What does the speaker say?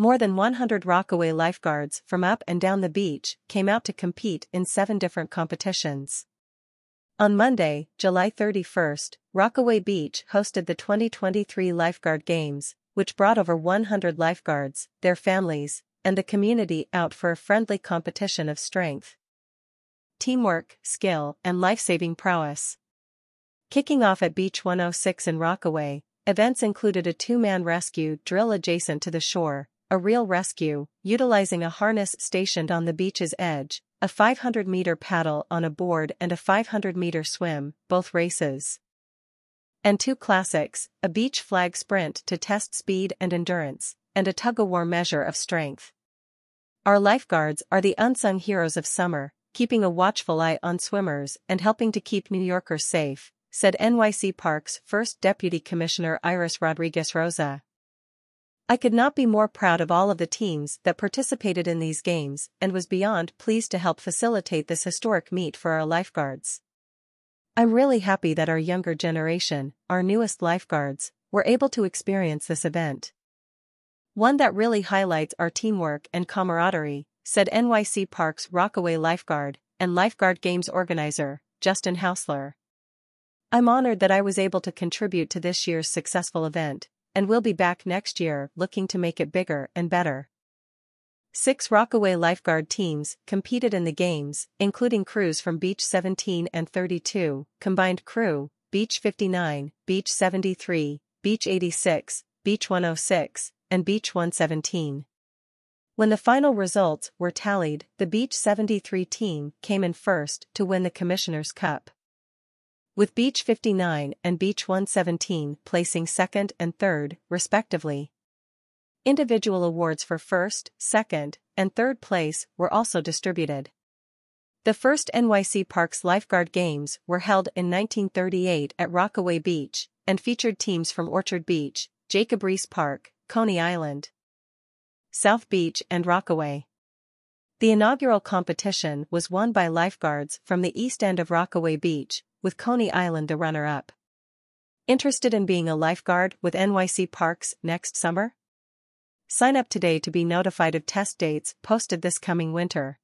More than 100 Rockaway lifeguards from up and down the beach came out to compete in seven different competitions. On Monday, July 31st, Rockaway Beach hosted the 2023 Lifeguard Games, which brought over 100 lifeguards, their families, and the community out for a friendly competition of strength, teamwork, skill, and life-saving prowess. Kicking off at Beach 106 in Rockaway, events included a two-man rescue drill adjacent to the shore, a reel rescue, utilizing a harness stationed on the beach's edge, a 500-meter paddle on a board and a 500-meter swim, both races. And two classics, a beach flag sprint to test speed and endurance, and a tug-of-war measure of strength. Our lifeguards are the unsung heroes of summer, keeping a watchful eye on swimmers and helping to keep New Yorkers safe, said NYC Parks First Deputy Commissioner Iris Rodriguez Rosa. I could not be more proud of all of the teams that participated in these games and was beyond pleased to help facilitate this historic meet for our lifeguards. I'm really happy that our younger generation, our newest lifeguards, were able to experience this event. One that really highlights our teamwork and camaraderie, said NYC Parks Rockaway lifeguard and lifeguard games organizer, Justin Hausler. I'm honored that I was able to contribute to this year's successful event, and we'll be back next year looking to make it bigger and better. Six Rockaway lifeguard teams competed in the games, including crews from Beach 17 and 32, Combined Crew, Beach 59, Beach 73, Beach 86, Beach 106, and Beach 117. When the final results were tallied, the Beach 73 team came in first to win the Commissioner's Cup with Beach 59 and Beach 117 placing second and third, respectively. Individual awards for first, second, and third place were also distributed. The first NYC Parks Lifeguard Games were held in 1938 at Rockaway Beach and featured teams from Orchard Beach, Jacob Riis Park, Coney Island, South Beach and Rockaway. The inaugural competition was won by lifeguards from the east end of Rockaway Beach, with Coney Island the runner-up. Interested in being a lifeguard with NYC Parks next summer? Sign up today to be notified of test dates posted this coming winter.